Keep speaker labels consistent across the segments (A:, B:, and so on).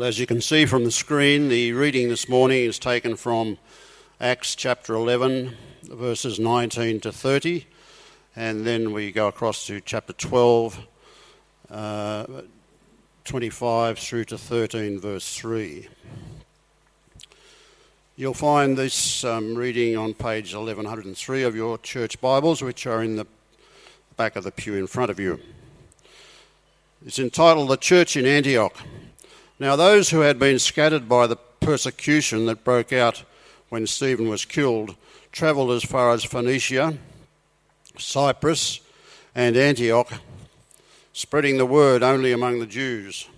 A: Well, as you can see from the screen, the reading this morning is taken from Acts chapter 11, verses 19 to 30, and then we go across to chapter 12, uh, 25 through to 13, verse 3. You'll find this um, reading on page 1103 of your church Bibles, which are in the back of the pew in front of you. It's entitled The Church in Antioch. Now, those who had been scattered by the persecution that broke out when Stephen was killed travelled as far as Phoenicia, Cyprus, and Antioch, spreading the word only among the Jews.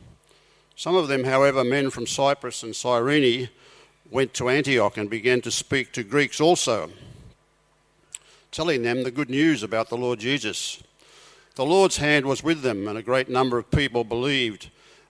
A: Some of them, however, men from Cyprus and Cyrene, went to Antioch and began to speak to Greeks also, telling them the good news about the Lord Jesus. The Lord's hand was with them, and a great number of people believed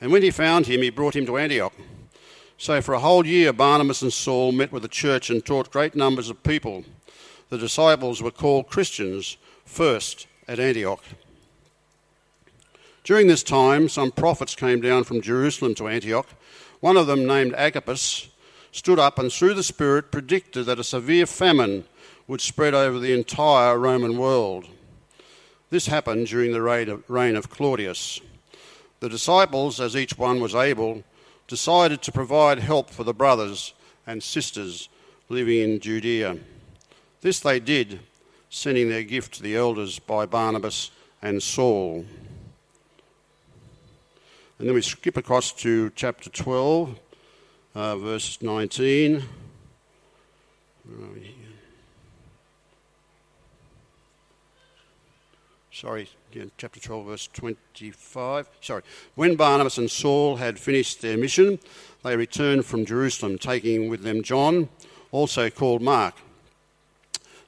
A: and when he found him, he brought him to Antioch. So for a whole year, Barnabas and Saul met with the church and taught great numbers of people. The disciples were called Christians first at Antioch. During this time, some prophets came down from Jerusalem to Antioch. One of them, named Agabus, stood up and through the Spirit predicted that a severe famine would spread over the entire Roman world. This happened during the reign of Claudius. The disciples, as each one was able, decided to provide help for the brothers and sisters living in Judea. This they did, sending their gift to the elders by Barnabas and Saul. And then we skip across to chapter 12, uh, verse 19. Sorry, chapter 12, verse 25. Sorry. When Barnabas and Saul had finished their mission, they returned from Jerusalem, taking with them John, also called Mark.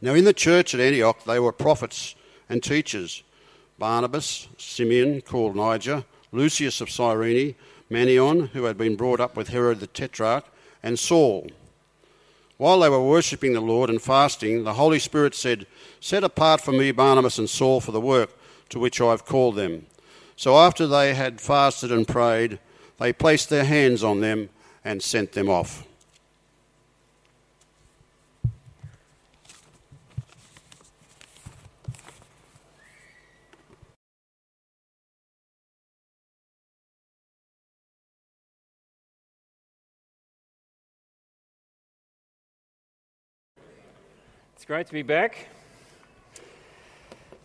A: Now, in the church at Antioch, they were prophets and teachers Barnabas, Simeon, called Niger, Lucius of Cyrene, Manaen, who had been brought up with Herod the Tetrarch, and Saul. While they were worshipping the Lord and fasting, the Holy Spirit said, Set apart for me Barnabas and Saul for the work to which I have called them. So after they had fasted and prayed, they placed their hands on them and sent them off.
B: It's great to be back.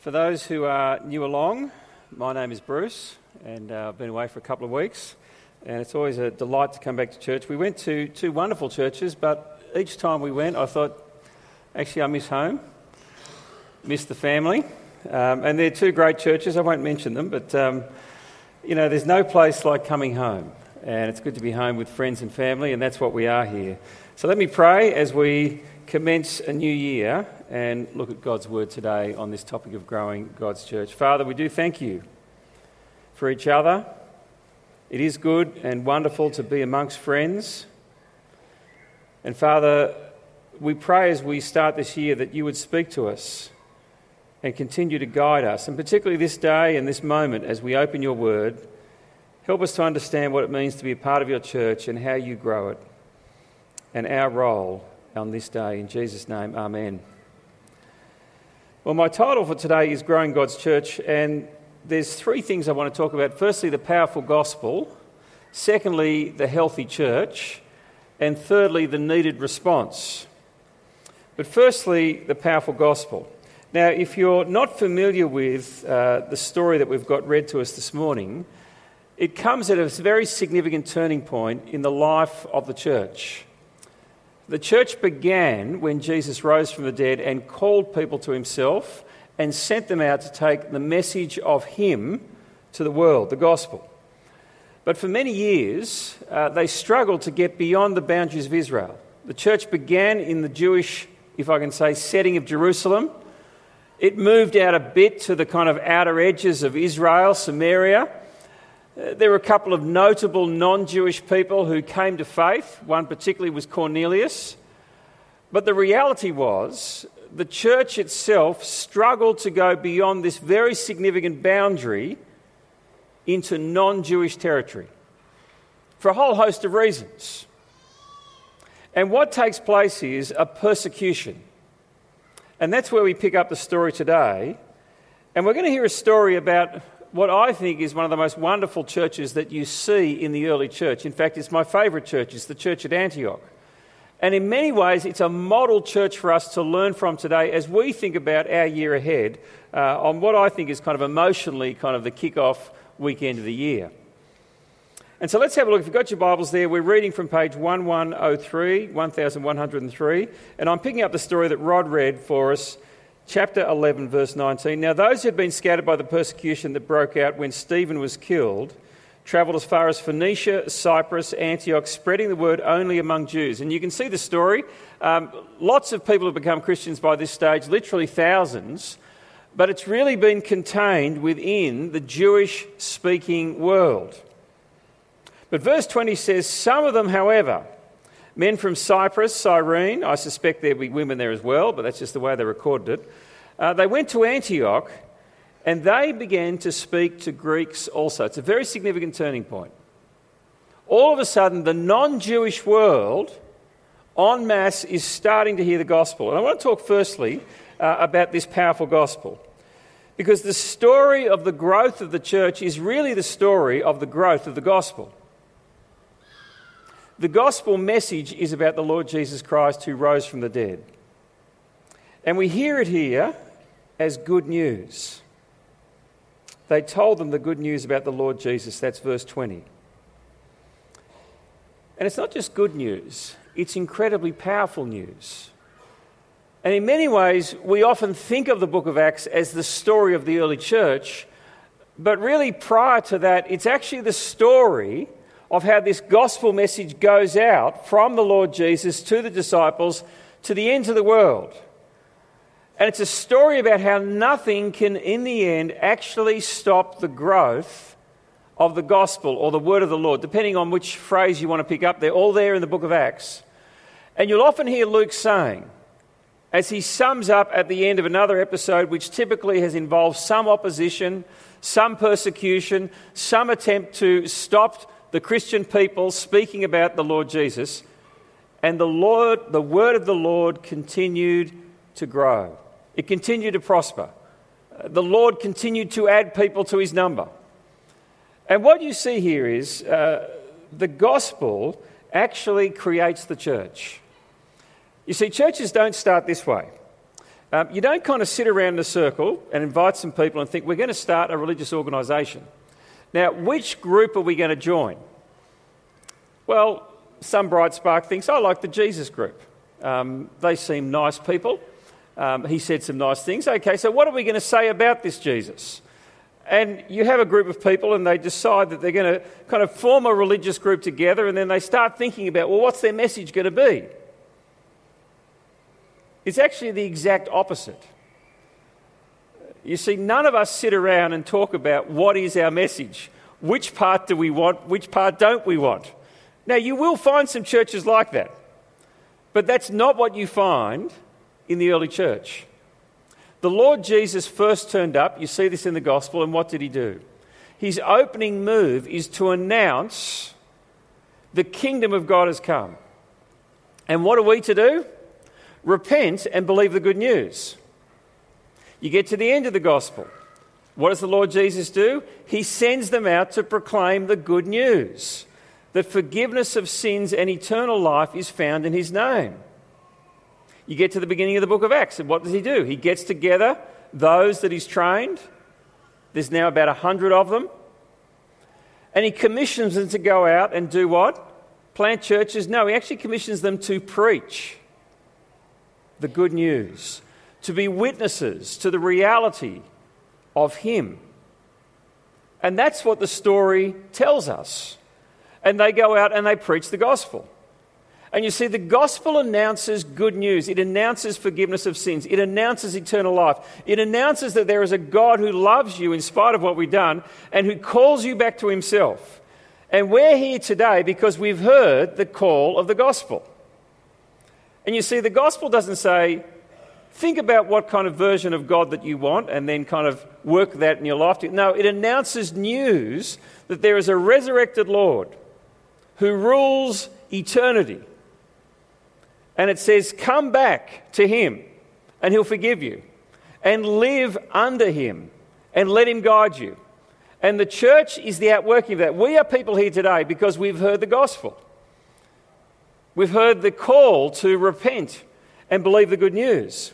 B: For those who are new along, my name is Bruce, and uh, I've been away for a couple of weeks, and it's always a delight to come back to church. We went to two wonderful churches, but each time we went, I thought, actually, I miss home, miss the family, um, and they're two great churches. I won't mention them, but um, you know, there's no place like coming home, and it's good to be home with friends and family, and that's what we are here. So let me pray as we commence a new year and look at God's word today on this topic of growing God's church. Father, we do thank you for each other. It is good and wonderful to be amongst friends. And Father, we pray as we start this year that you would speak to us and continue to guide us, and particularly this day and this moment as we open your word. Help us to understand what it means to be a part of your church and how you grow it and our role on this day. In Jesus' name, Amen. Well, my title for today is Growing God's Church, and there's three things I want to talk about. Firstly, the powerful gospel. Secondly, the healthy church. And thirdly, the needed response. But firstly, the powerful gospel. Now, if you're not familiar with uh, the story that we've got read to us this morning, it comes at a very significant turning point in the life of the church. The church began when Jesus rose from the dead and called people to himself and sent them out to take the message of him to the world, the gospel. But for many years, uh, they struggled to get beyond the boundaries of Israel. The church began in the Jewish, if I can say, setting of Jerusalem. It moved out a bit to the kind of outer edges of Israel, Samaria. Uh, there were a couple of notable non Jewish people who came to faith. One particularly was Cornelius. But the reality was the church itself struggled to go beyond this very significant boundary into non Jewish territory for a whole host of reasons. And what takes place is a persecution. And that's where we pick up the story today. And we're going to hear a story about what I think is one of the most wonderful churches that you see in the early church. In fact, it's my favourite church, it's the church at Antioch. And in many ways, it's a model church for us to learn from today as we think about our year ahead uh, on what I think is kind of emotionally kind of the kick-off weekend of the year. And so let's have a look. If you've got your Bibles there, we're reading from page 1103, 1103, and I'm picking up the story that Rod read for us, chapter 11, verse 19. Now, those who had been scattered by the persecution that broke out when Stephen was killed travelled as far as Phoenicia, Cyprus, Antioch, spreading the word only among Jews. And you can see the story. Um, lots of people have become Christians by this stage, literally thousands but it's really been contained within the Jewish speaking world. But verse 20 says, Some of them, however, men from Cyprus, Cyrene, I suspect there'll be women there as well, but that's just the way they recorded it. Uh, they went to Antioch and they began to speak to Greeks also. It's a very significant turning point. All of a sudden, the non Jewish world en masse is starting to hear the gospel. And I want to talk firstly uh, about this powerful gospel. Because the story of the growth of the church is really the story of the growth of the gospel. The gospel message is about the Lord Jesus Christ who rose from the dead. And we hear it here as good news. They told them the good news about the Lord Jesus. That's verse 20. And it's not just good news, it's incredibly powerful news. And in many ways, we often think of the book of Acts as the story of the early church, but really prior to that, it's actually the story of how this gospel message goes out from the Lord Jesus to the disciples to the ends of the world. And it's a story about how nothing can, in the end, actually stop the growth of the gospel or the word of the Lord, depending on which phrase you want to pick up. They're all there in the book of Acts. And you'll often hear Luke saying, as he sums up at the end of another episode, which typically has involved some opposition, some persecution, some attempt to stop the Christian people speaking about the Lord Jesus. And the Lord, the word of the Lord continued to grow. It continued to prosper. The Lord continued to add people to his number. And what you see here is uh, the gospel actually creates the church. You see, churches don't start this way. Um, you don't kind of sit around in a circle and invite some people and think, we're going to start a religious organisation. Now, which group are we going to join? Well, some bright spark thinks, I like the Jesus group. Um, they seem nice people. Um, he said some nice things. Okay, so what are we going to say about this Jesus? And you have a group of people and they decide that they're going to kind of form a religious group together and then they start thinking about, well, what's their message going to be? It's actually the exact opposite. You see, none of us sit around and talk about what is our message. Which part do we want? Which part don't we want? Now, you will find some churches like that, but that's not what you find in the early church. The Lord Jesus first turned up, you see this in the gospel, and what did he do? His opening move is to announce the kingdom of God has come. And what are we to do? repent and believe the good news. You get to the end of the gospel. What does the Lord Jesus do? He sends them out to proclaim the good news that forgiveness of sins and eternal life is found in his name. You get to the beginning of the book of Acts, and what does he do? He gets together those that he's trained. There's now about a hundred of them. And he commissions them to go out and do what? Plant churches? No, he actually commissions them to preach the good news, to be witnesses to the reality of Him. And that's what the story tells us. And they go out and they preach the gospel. And you see, the gospel announces good news. It announces forgiveness of sins. It announces eternal life. It announces that there is a God who loves you in spite of what we've done and who calls you back to himself. And we're here today because we've heard the call of the gospel. And you see, the gospel doesn't say, think about what kind of version of God that you want and then kind of work that in your life. No, it announces news that there is a resurrected Lord who rules eternity. And it says, Come back to him and he'll forgive you, and live under him and let him guide you. And the church is the outworking of that. We are people here today because we've heard the gospel. We've heard the call to repent and believe the good news.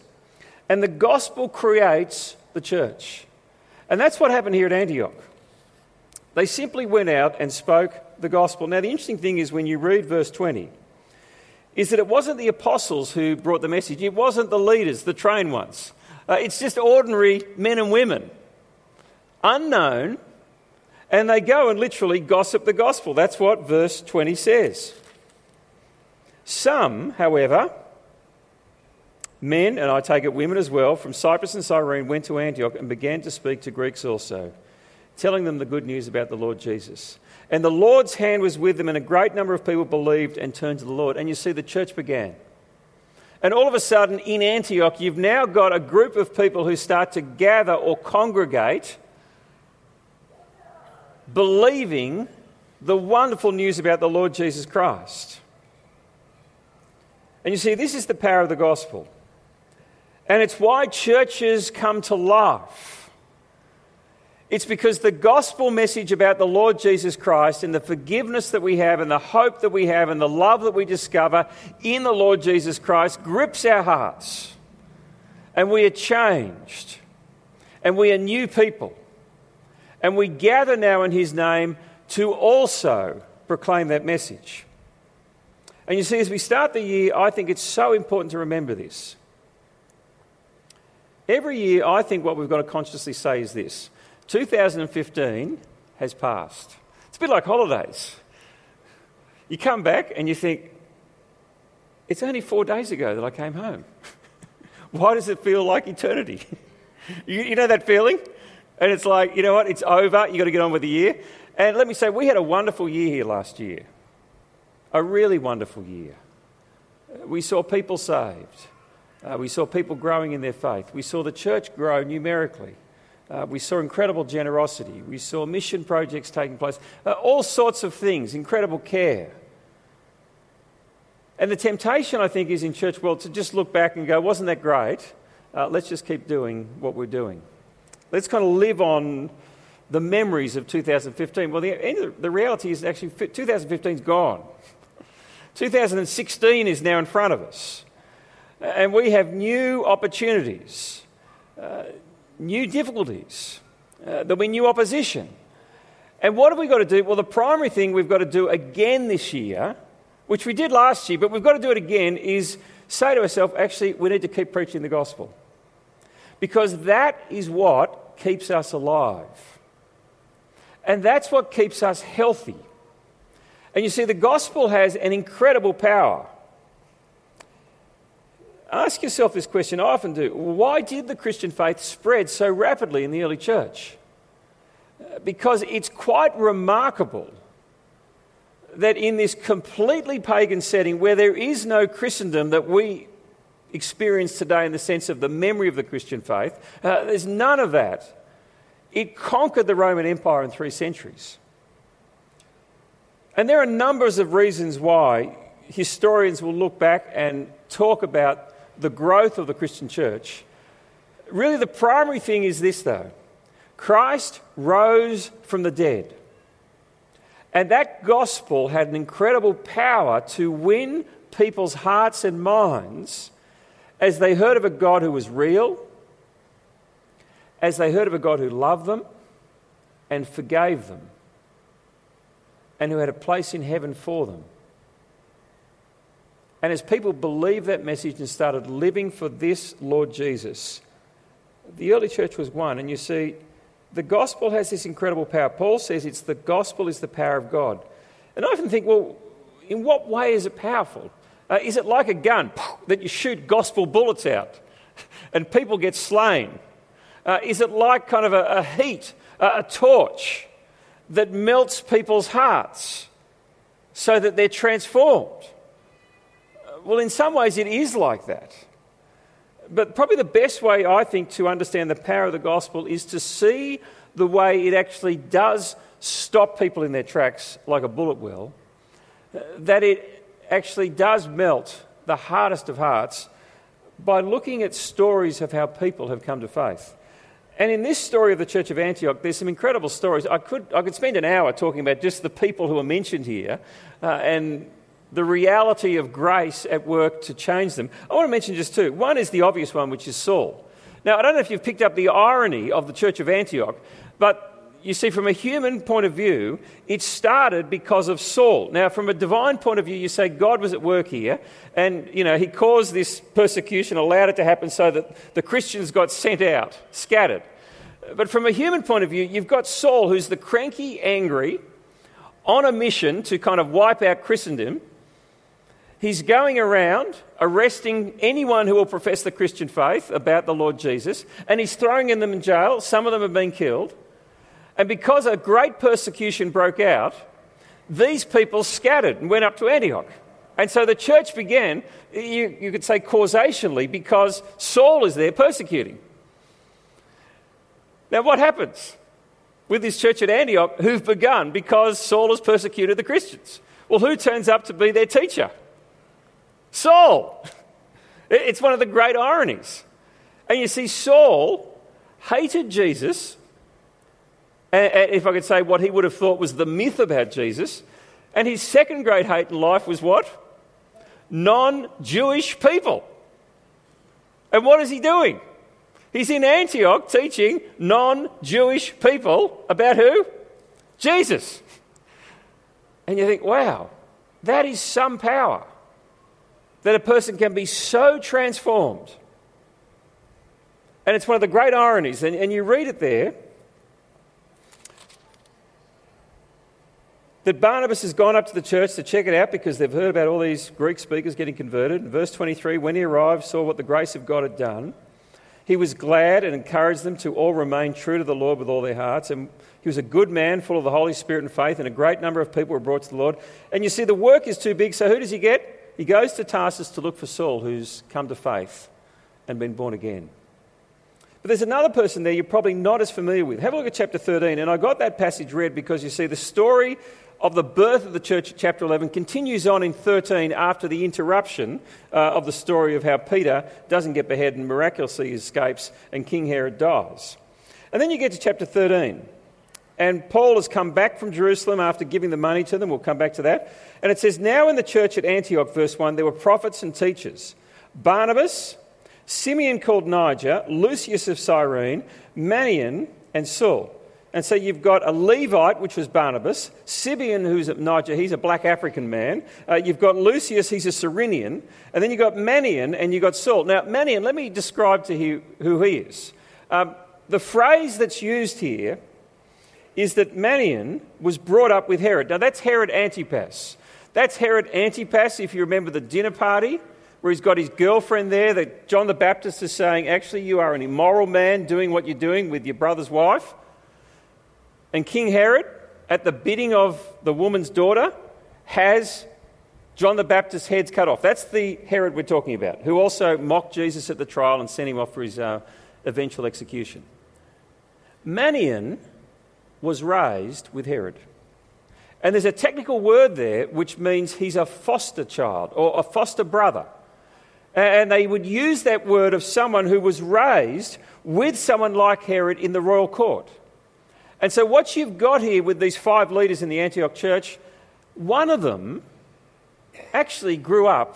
B: And the gospel creates the church. And that's what happened here at Antioch. They simply went out and spoke the gospel. Now, the interesting thing is when you read verse 20, is that it wasn't the apostles who brought the message, it wasn't the leaders, the trained ones. Uh, it's just ordinary men and women, unknown, and they go and literally gossip the gospel. That's what verse 20 says. Some, however, men, and I take it women as well, from Cyprus and Cyrene went to Antioch and began to speak to Greeks also, telling them the good news about the Lord Jesus. And the Lord's hand was with them, and a great number of people believed and turned to the Lord. And you see, the church began. And all of a sudden, in Antioch, you've now got a group of people who start to gather or congregate, believing the wonderful news about the Lord Jesus Christ. And you see, this is the power of the gospel. And it's why churches come to life. It's because the gospel message about the Lord Jesus Christ and the forgiveness that we have and the hope that we have and the love that we discover in the Lord Jesus Christ grips our hearts. And we are changed. And we are new people. And we gather now in His name to also proclaim that message. And you see, as we start the year, I think it's so important to remember this. Every year, I think what we've got to consciously say is this 2015 has passed. It's a bit like holidays. You come back and you think, it's only four days ago that I came home. Why does it feel like eternity? you, you know that feeling? And it's like, you know what, it's over, you've got to get on with the year. And let me say, we had a wonderful year here last year. A really wonderful year. We saw people saved. Uh, we saw people growing in their faith. We saw the church grow numerically. Uh, we saw incredible generosity. We saw mission projects taking place, uh, all sorts of things, incredible care. And the temptation, I think, is in church world to just look back and go, wasn't that great? Uh, let's just keep doing what we're doing. Let's kind of live on the memories of 2015. Well, the, the reality is actually 2015 is gone. 2016 is now in front of us. And we have new opportunities. Uh, new difficulties, uh, there'll be new opposition. And what have we got to do? Well, the primary thing we've got to do again this year, which we did last year, but we've got to do it again, is say to ourselves, actually, we need to keep preaching the gospel. Because that is what keeps us alive. And that's what keeps us healthy. And you see, the gospel has an incredible power. Ask yourself this question, I often do. Why did the Christian faith spread so rapidly in the early church? Because it's quite remarkable that in this completely pagan setting where there is no Christendom that we experience today in the sense of the memory of the Christian faith, uh, there's none of that. It conquered the Roman Empire in three centuries. And there are numbers of reasons why historians will look back and talk about the growth of the Christian church, really the primary thing is this, though Christ rose from the dead. And that gospel had an incredible power to win people's hearts and minds as they heard of a God who was real, as they heard of a God who loved them and forgave them, and who had a place in heaven for them. And as people believed that message and started living for this Lord Jesus, the early church was one. And you see, the gospel has this incredible power. Paul says it's the gospel is the power of God. And I often think, well, in what way is it powerful? Uh, is it like a gun that you shoot gospel bullets out and people get slain? Uh, is it like kind of a, a heat, a, a torch that melts people's hearts so that they're transformed? Well, in some ways, it is like that. But probably the best way, I think, to understand the power of the gospel is to see the way it actually does stop people in their tracks like a bullet will, that it actually does melt the hardest of hearts by looking at stories of how people have come to faith. And in this story of the Church of Antioch, there's some incredible stories. I could, I could spend an hour talking about just the people who are mentioned here uh, and the reality of grace at work to change them. I want to mention just two. One is the obvious one, which is Saul. Now, I don't know if you've picked up the irony of the Church of Antioch, but you see, from a human point of view, it started because of Saul. Now, from a divine point of view, you say God was at work here, and you know he caused this persecution, allowed it to happen so that the Christians got sent out, scattered. But from a human point of view, you've got Saul, who's the cranky, angry, on a mission to kind of wipe out Christendom. He's going around arresting anyone who will profess the Christian faith about the Lord Jesus, and he's throwing them in jail. Some of them have been killed. And because a great persecution broke out, these people scattered and went up to Antioch. And so the church began, you, you could say causationally, because Saul is there persecuting. Now, what happens with this church at Antioch who've begun because Saul has persecuted the Christians? Well, who turns up to be their teacher? Saul. It's one of the great ironies. And you see, Saul hated Jesus, and if I could say what he would have thought was the myth about Jesus. And his second great hate in life was what? Non Jewish people. And what is he doing? He's in Antioch teaching non Jewish people about who? Jesus. And you think, wow, that is some power that a person can be so transformed. And it's one of the great ironies, and, and you read it there that Barnabas has gone up to the church to check it out because they've heard about all these Greek speakers getting converted. In verse 23, when he arrived, saw what the grace of God had done. He was glad and encouraged them to all remain true to the Lord with all their hearts. And he was a good man, full of the Holy Spirit and faith, and a great number of people were brought to the Lord. And you see, the work is too big, so who does he get? He goes to Tarsus to look for Saul, who's come to faith and been born again. But there's another person there you're probably not as familiar with. Have a look at chapter 13. And I got that passage read because you see the story of the birth of the church at chapter 11 continues on in 13 after the interruption uh, of the story of how Peter doesn't get beheaded and miraculously escapes and King Herod dies. And then you get to chapter 13. And Paul has come back from Jerusalem after giving the money to them. We'll come back to that. And it says, Now in the church at Antioch, verse 1, there were prophets and teachers Barnabas, Simeon called Niger, Lucius of Cyrene, Manaen, and Saul. And so you've got a Levite, which was Barnabas, Simeon, who's a Niger, he's a black African man. Uh, you've got Lucius, he's a Cyrenian. And then you've got Manaen and you've got Saul. Now, Manaen, let me describe to you who he is. Um, the phrase that's used here is that Manaen was brought up with Herod. Now, that's Herod Antipas. That's Herod Antipas, if you remember the dinner party, where he's got his girlfriend there, that John the Baptist is saying, Actually, you are an immoral man doing what you're doing with your brother's wife. And King Herod, at the bidding of the woman's daughter, has John the Baptist's heads cut off. That's the Herod we're talking about, who also mocked Jesus at the trial and sent him off for his uh, eventual execution. Manaen was raised with Herod. And there's a technical word there which means he's a foster child or a foster brother. And they would use that word of someone who was raised with someone like Herod in the royal court. And so, what you've got here with these five leaders in the Antioch church, one of them actually grew up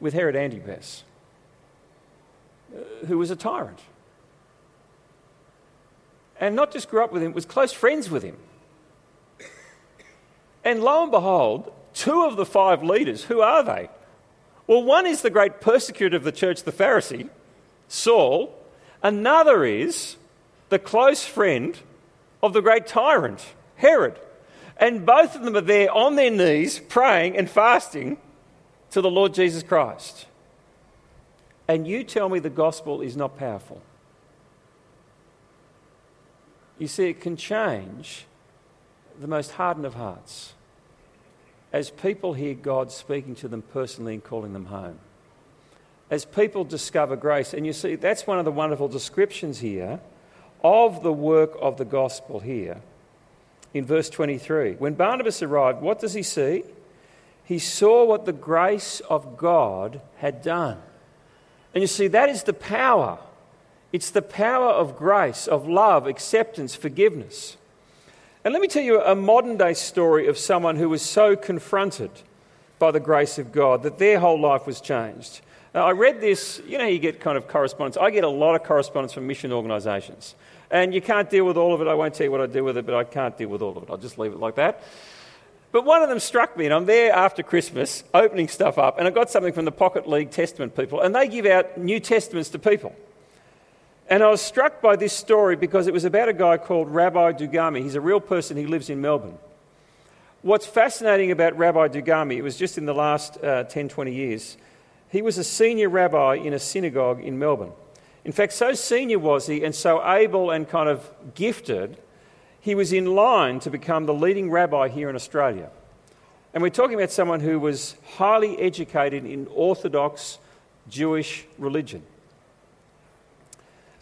B: with Herod Antipas, uh, who was a tyrant and not just grew up with him, was close friends with him. And lo and behold, two of the five leaders, who are they? Well, one is the great persecutor of the church, the Pharisee, Saul. Another is the close friend of the great tyrant, Herod. And both of them are there on their knees praying and fasting to the Lord Jesus Christ. And you tell me the gospel is not powerful. You see, it can change the most hardened of hearts as people hear God speaking to them personally and calling them home. As people discover grace, and you see, that's one of the wonderful descriptions here of the work of the gospel here in verse 23. When Barnabas arrived, what does he see? He saw what the grace of God had done. And you see, that is the power. It's the power of grace, of love, acceptance, forgiveness. And let me tell you a modern day story of someone who was so confronted by the grace of God that their whole life was changed. Now, I read this, you know, you get kind of correspondence. I get a lot of correspondence from mission organisations. And you can't deal with all of it. I won't tell you what I do with it, but I can't deal with all of it. I'll just leave it like that. But one of them struck me, and I'm there after Christmas opening stuff up, and I got something from the Pocket League Testament people, and they give out New Testaments to people. And I was struck by this story because it was about a guy called Rabbi Dugami. He's a real person, he lives in Melbourne. What's fascinating about Rabbi Dugami, it was just in the last uh, 10, 20 years, he was a senior rabbi in a synagogue in Melbourne. In fact, so senior was he and so able and kind of gifted, he was in line to become the leading rabbi here in Australia. And we're talking about someone who was highly educated in Orthodox Jewish religion.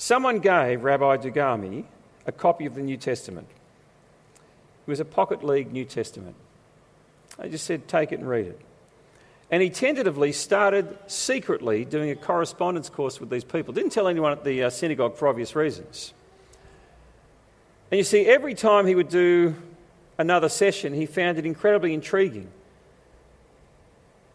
B: Someone gave Rabbi Dugami a copy of the New Testament. It was a pocket league New Testament. They just said, take it and read it. And he tentatively started secretly doing a correspondence course with these people. Didn't tell anyone at the uh, synagogue for obvious reasons. And you see, every time he would do another session, he found it incredibly intriguing.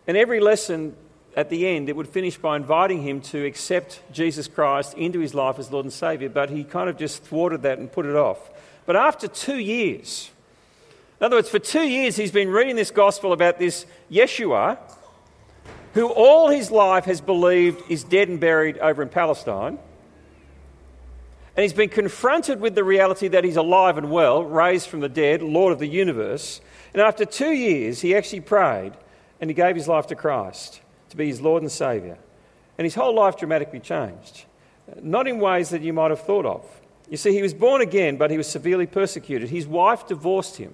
B: And every lesson at the end, it would finish by inviting him to accept Jesus Christ into his life as Lord and Saviour, but he kind of just thwarted that and put it off. But after two years, in other words, for two years, he's been reading this gospel about this Yeshua, who all his life has believed is dead and buried over in Palestine. And he's been confronted with the reality that he's alive and well, raised from the dead, Lord of the universe. And after two years, he actually prayed and he gave his life to Christ to be his Lord and Saviour. And his whole life dramatically changed, not in ways that you might have thought of. You see, he was born again, but he was severely persecuted. His wife divorced him.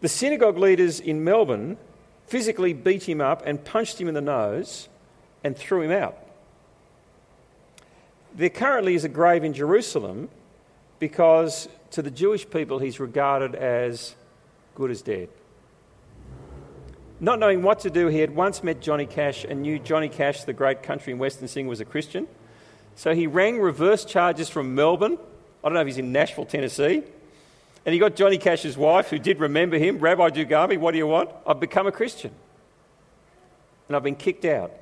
B: The synagogue leaders in Melbourne physically beat him up and punched him in the nose and threw him out. There currently is a grave in Jerusalem because to the Jewish people he's regarded as good as dead. Not knowing what to do, he had once met Johnny Cash and knew Johnny Cash, the great country and western singer, was a Christian. So he rang reverse charges from Melbourne. I don't know if he's in Nashville, Tennessee. And he got Johnny Cash's wife, who did remember him, Rabbi Dugami, what do you want? I've become a Christian. And I've been kicked out.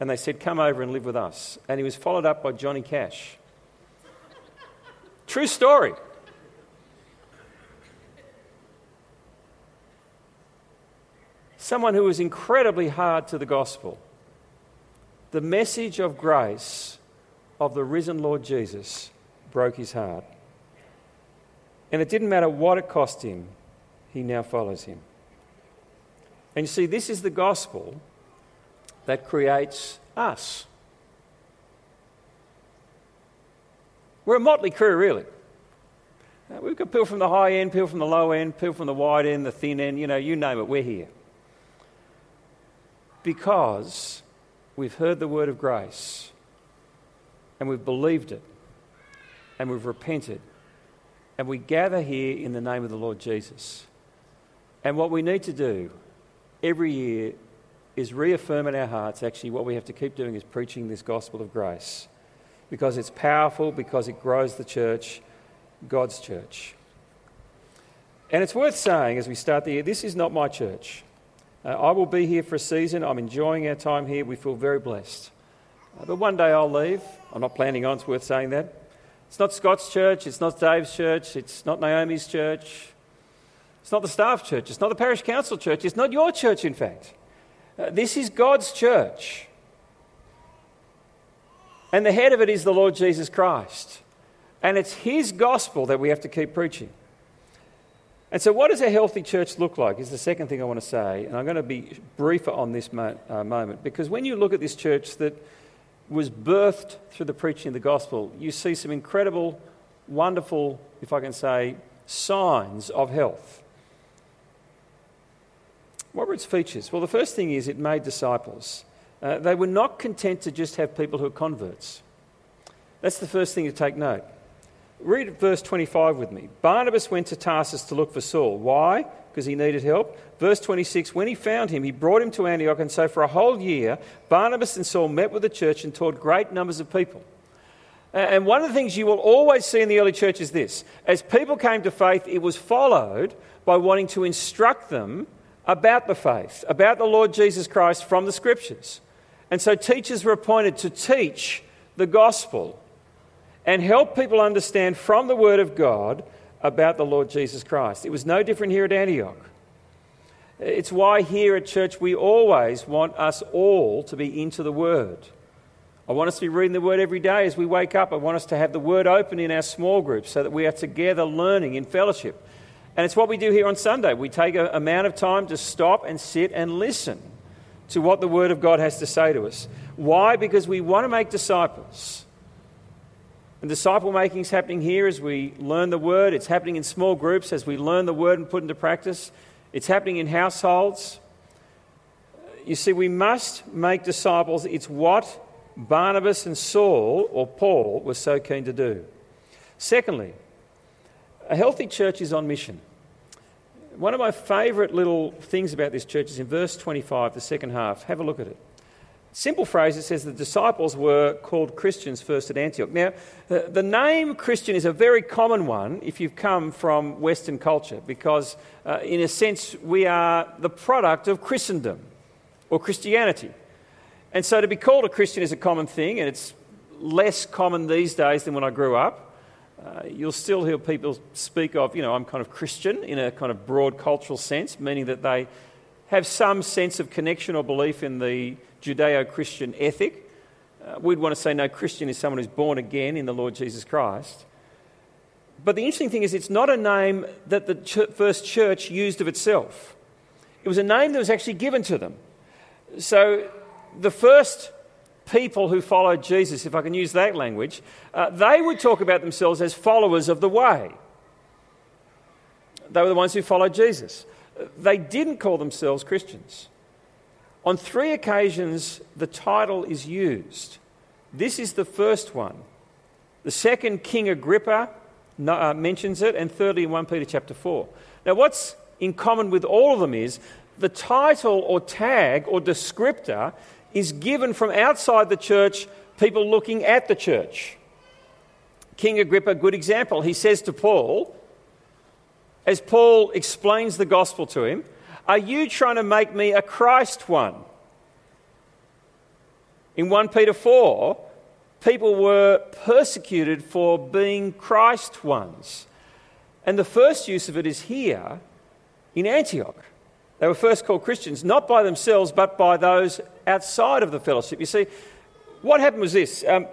B: And they said, Come over and live with us. And he was followed up by Johnny Cash. True story. Someone who was incredibly hard to the gospel. The message of grace of the risen Lord Jesus broke his heart. And it didn't matter what it cost him, he now follows him. And you see, this is the gospel that creates us. We're a motley crew, really. Uh, we've got people from the high end, people from the low end, people from the wide end, the thin end, you know, you name it, we're here. Because we've heard the word of grace and we've believed it and we've repented and we gather here in the name of the Lord Jesus. And what we need to do every year is reaffirm in our hearts actually what we have to keep doing is preaching this gospel of grace because it's powerful, because it grows the church, God's church. And it's worth saying as we start the year this is not my church. Uh, I will be here for a season. I'm enjoying our time here. We feel very blessed. Uh, but one day I'll leave. I'm not planning on, it's worth saying that. It's not Scott's church, it's not Dave's church, it's not Naomi's church, it's not the staff church, it's not the parish council church, it's not your church, in fact. Uh, this is God's church. And the head of it is the Lord Jesus Christ. And it's his gospel that we have to keep preaching. And so, what does a healthy church look like? Is the second thing I want to say. And I'm going to be briefer on this mo- uh, moment because when you look at this church that was birthed through the preaching of the gospel, you see some incredible, wonderful, if I can say, signs of health. What were its features? Well, the first thing is it made disciples. Uh, they were not content to just have people who are converts. That's the first thing to take note. Read verse 25 with me. Barnabas went to Tarsus to look for Saul. Why? Because he needed help. Verse 26 When he found him, he brought him to Antioch, and so for a whole year, Barnabas and Saul met with the church and taught great numbers of people. And one of the things you will always see in the early church is this as people came to faith, it was followed by wanting to instruct them about the faith, about the Lord Jesus Christ from the scriptures. And so teachers were appointed to teach the gospel and help people understand from the Word of God about the Lord Jesus Christ. It was no different here at Antioch. It's why here at church we always want us all to be into the Word. I want us to be reading the Word every day as we wake up. I want us to have the Word open in our small groups so that we are together learning in fellowship. And it's what we do here on Sunday. We take an amount of time to stop and sit and listen to what the Word of God has to say to us. Why? Because we want to make disciples. And disciple making is happening here as we learn the word. It's happening in small groups as we learn the word and put into practice. It's happening in households. You see, we must make disciples. It's what Barnabas and Saul, or Paul, were so keen to do. Secondly, a healthy church is on mission. One of my favourite little things about this church is in verse 25, the second half. Have a look at it. Simple phrase, it says the disciples were called Christians first at Antioch. Now, the, name Christian is a very common one if you've come from Western culture, because uh, in a sense, we are the product of Christendom or Christianity. And so to be called a Christian is a common thing, and it's less common these days than when I grew up. Uh, you'll still hear people speak of, you know, I'm kind of Christian in a kind of broad cultural sense, meaning that they have some sense of connection or belief in the Judeo Christian ethic. Uh, we'd want to say no, Christian is someone who's born again in the Lord Jesus Christ. But the interesting thing is, it's not a name that the ch- first church used of itself. It was a name that was actually given to them. So the first people who followed Jesus, if I can use that language, uh, they would talk about themselves as followers of the way. They were the ones who followed Jesus. They didn't call themselves Christians. On three occasions, the title is used. This is the first one. The second, King Agrippa uh, mentions it, and thirdly, in 1 Peter chapter 4. Now, what's in common with all of them is the title or tag or descriptor is given from outside the church, people looking at the church. King Agrippa, good example. He says to Paul, as Paul explains the gospel to him, are you trying to make me a Christ one? In 1 Peter 4, people were persecuted for being Christ ones. And the first use of it is here in Antioch. They were first called Christians, not by themselves, but by those outside of the fellowship. You see, what happened was this um,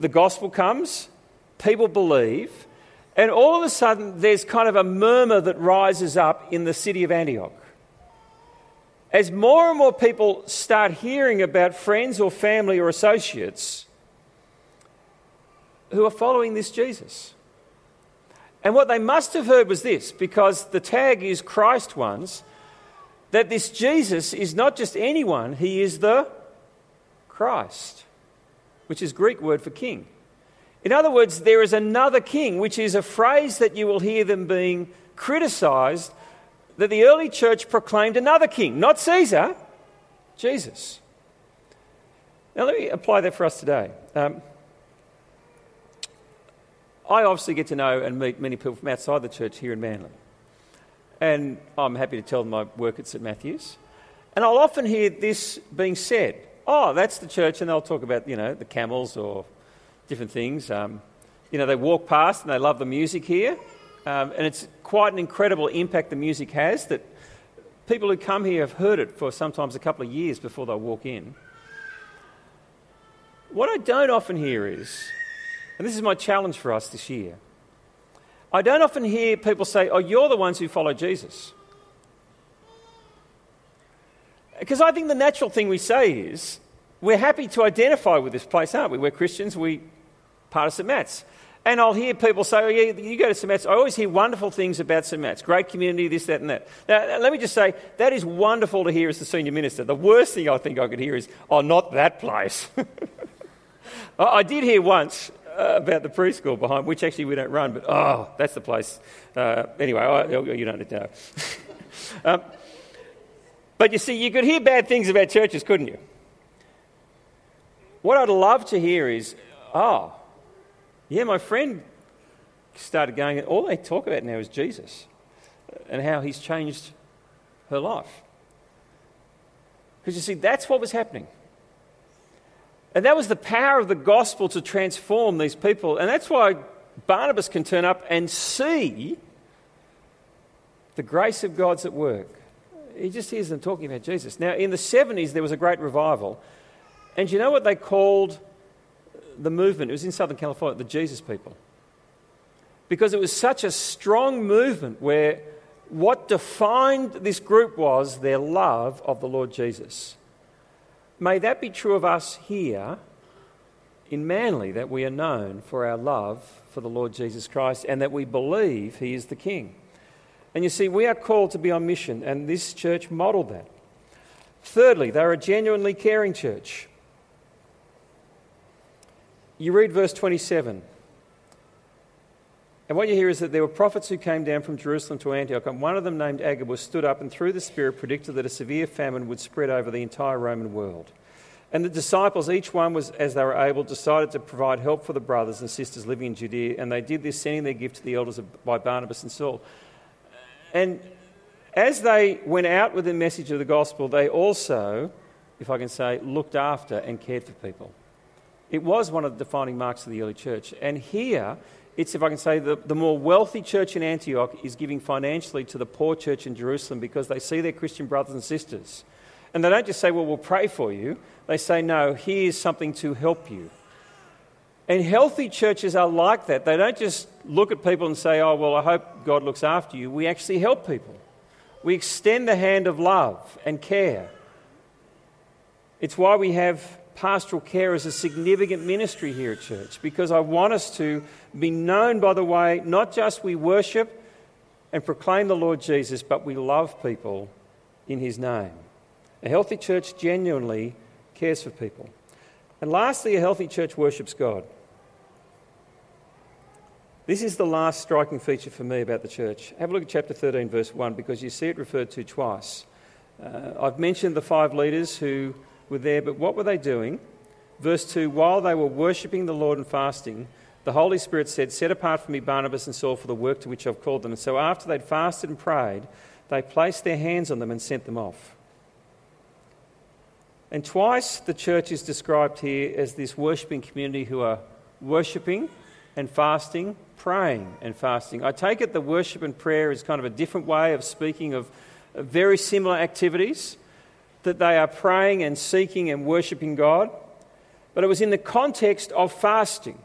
B: the gospel comes, people believe, and all of a sudden there's kind of a murmur that rises up in the city of Antioch. As more and more people start hearing about friends or family or associates who are following this Jesus. And what they must have heard was this because the tag is Christ ones, that this Jesus is not just anyone, he is the Christ, which is Greek word for king. In other words, there is another king, which is a phrase that you will hear them being criticized that the early church proclaimed another king, not Caesar, Jesus. Now, let me apply that for us today. Um, I obviously get to know and meet many people from outside the church here in Manly. And I'm happy to tell them I work at St Matthew's. And I'll often hear this being said oh, that's the church, and they'll talk about, you know, the camels or different things. Um, you know, they walk past and they love the music here. Um, and it's quite an incredible impact the music has that people who come here have heard it for sometimes a couple of years before they walk in. What I don't often hear is, and this is my challenge for us this year, I don't often hear people say, Oh, you're the ones who follow Jesus. Because I think the natural thing we say is, we're happy to identify with this place, aren't we? We're Christians, we part of St. Matt's. And I'll hear people say, oh, yeah, you go to St. Matt's. I always hear wonderful things about St. Matt's. Great community, this, that, and that. Now, let me just say, that is wonderful to hear as the senior minister. The worst thing I think I could hear is, oh, not that place. I did hear once uh, about the preschool behind, which actually we don't run, but oh, that's the place. Uh, anyway, I, you don't need to know. um, but you see, you could hear bad things about churches, couldn't you? What I'd love to hear is, oh, yeah, my friend started going, all they talk about now is Jesus and how he's changed her life. Because you see, that's what was happening. And that was the power of the gospel to transform these people. And that's why Barnabas can turn up and see the grace of God's at work. He just hears them talking about Jesus. Now, in the 70s, there was a great revival. And you know what they called the movement? It was in Southern California, the Jesus people. Because it was such a strong movement where what defined this group was their love of the Lord Jesus. May that be true of us here in Manly, that we are known for our love for the Lord Jesus Christ and that we believe He is the King. And you see, we are called to be on mission, and this church modelled that. Thirdly, they're a genuinely caring church. You read verse 27. And what you hear is that there were prophets who came down from Jerusalem to Antioch, and one of them, named Agabus, stood up and through the Spirit predicted that a severe famine would spread over the entire Roman world. And the disciples, each one was, as they were able, decided to provide help for the brothers and sisters living in Judea, and they did this, sending their gift to the elders by Barnabas and Saul. And as they went out with the message of the gospel, they also, if I can say, looked after and cared for people. It was one of the defining marks of the early church. And here, it's, if I can say, the, the more wealthy church in Antioch is giving financially to the poor church in Jerusalem because they see their Christian brothers and sisters. And they don't just say, well, we'll pray for you. They say, no, here's something to help you. And healthy churches are like that. They don't just look at people and say, oh, well, I hope God looks after you. We actually help people. We extend the hand of love and care. It's why we have pastoral care is a significant ministry here at church because I want us to be known by the way not just we worship and proclaim the Lord Jesus, but we love people in his name. A healthy church genuinely cares for people. And lastly, a healthy church worships God. This is the last striking feature for me about the church. Have a look at chapter 13, verse 1, because you see it referred to twice. Uh, I've mentioned the five leaders who were there, but what were they doing? Verse 2 While they were worshipping the Lord and fasting, the Holy Spirit said, Set apart for me Barnabas and Saul for the work to which I've called them. And so after they'd fasted and prayed, they placed their hands on them and sent them off. And twice the church is described here as this worshipping community who are worshipping and fasting, praying and fasting. I take it the worship and prayer is kind of a different way of speaking of very similar activities that they are praying and seeking and worshipping God, but it was in the context of fasting.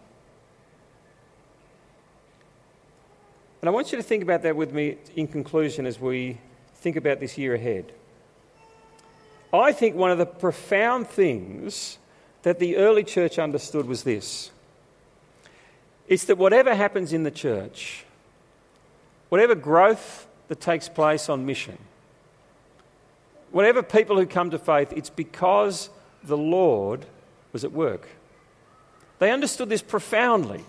B: And I want you to think about that with me in conclusion as we think about this year ahead. I think one of the profound things that the early church understood was this it's that whatever happens in the church, whatever growth that takes place on mission, whatever people who come to faith, it's because the Lord was at work. They understood this profoundly.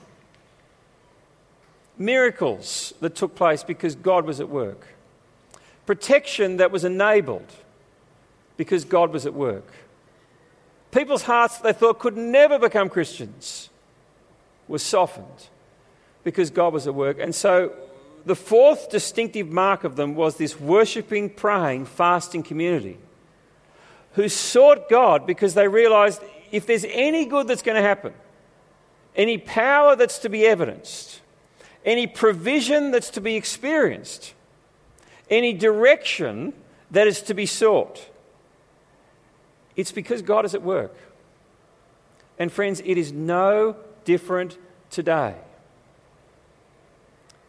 B: Miracles that took place because God was at work. Protection that was enabled because God was at work. People's hearts they thought could never become Christians were softened because God was at work. And so the fourth distinctive mark of them was this worshipping, praying, fasting community who sought God because they realized if there's any good that's going to happen, any power that's to be evidenced, any provision that's to be experienced, any direction that is to be sought, it's because God is at work. And friends, it is no different today.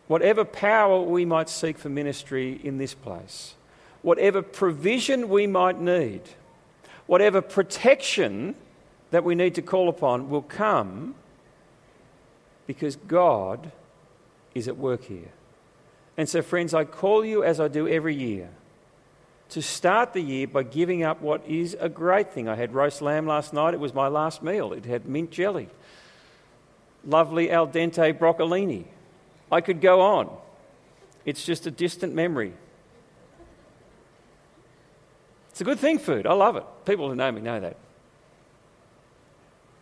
B: Whatever power we might seek for ministry in this place, whatever provision we might need, whatever protection that we need to call upon will come because God is at work here. And so, friends, I call you as I do every year to start the year by giving up what is a great thing. I had roast lamb last night, it was my last meal. It had mint jelly, lovely al dente broccolini. I could go on. It's just a distant memory. It's a good thing, food. I love it. People who know me know that.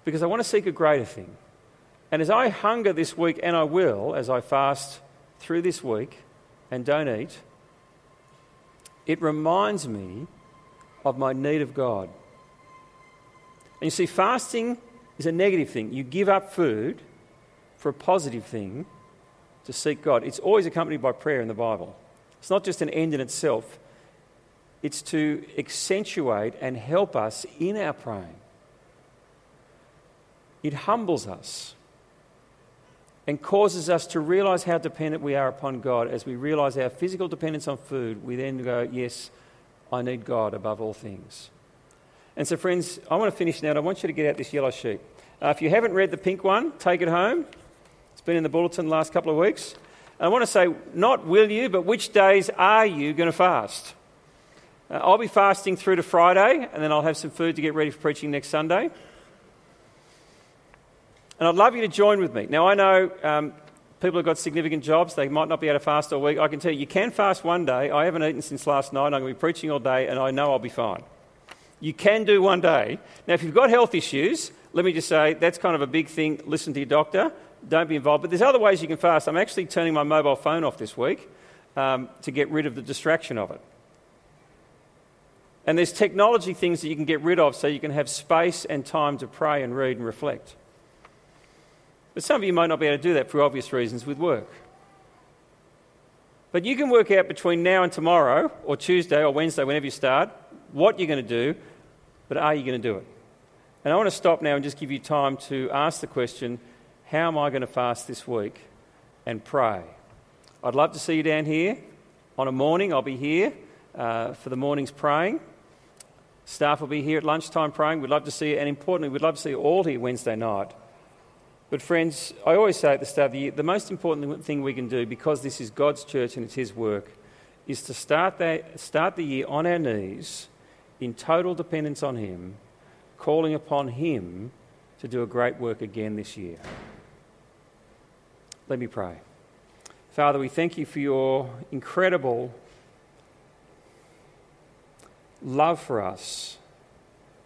B: Because I want to seek a greater thing. And as I hunger this week, and I will, as I fast through this week and don't eat, it reminds me of my need of God. And you see, fasting is a negative thing. You give up food for a positive thing to seek God. It's always accompanied by prayer in the Bible. It's not just an end in itself, it's to accentuate and help us in our praying. It humbles us and causes us to realize how dependent we are upon God. As we realize our physical dependence on food, we then go, Yes, I need God above all things. And so, friends, I want to finish now. I want you to get out this yellow sheet. Uh, if you haven't read the pink one, take it home. Been in the bulletin the last couple of weeks. I want to say, not will you, but which days are you going to fast? Uh, I'll be fasting through to Friday, and then I'll have some food to get ready for preaching next Sunday. And I'd love you to join with me. Now, I know um, people have got significant jobs, they might not be able to fast all week. I can tell you, you can fast one day. I haven't eaten since last night. I'm going to be preaching all day, and I know I'll be fine. You can do one day. Now, if you've got health issues, let me just say that's kind of a big thing. Listen to your doctor. Don't be involved. But there's other ways you can fast. I'm actually turning my mobile phone off this week um, to get rid of the distraction of it. And there's technology things that you can get rid of so you can have space and time to pray and read and reflect. But some of you might not be able to do that for obvious reasons with work. But you can work out between now and tomorrow, or Tuesday or Wednesday, whenever you start, what you're going to do, but are you going to do it? And I want to stop now and just give you time to ask the question how am I going to fast this week and pray? I'd love to see you down here. On a morning, I'll be here uh, for the morning's praying. Staff will be here at lunchtime praying. We'd love to see you, and importantly, we'd love to see you all here Wednesday night. But, friends, I always say at the start of the year, the most important thing we can do, because this is God's church and it's His work, is to start, that, start the year on our knees in total dependence on Him, calling upon Him to do a great work again this year. Let me pray. Father, we thank you for your incredible love for us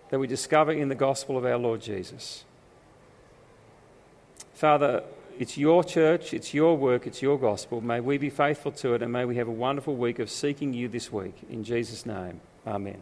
B: that we discover in the gospel of our Lord Jesus. Father, it's your church, it's your work, it's your gospel. May we be faithful to it and may we have a wonderful week of seeking you this week. In Jesus' name, amen.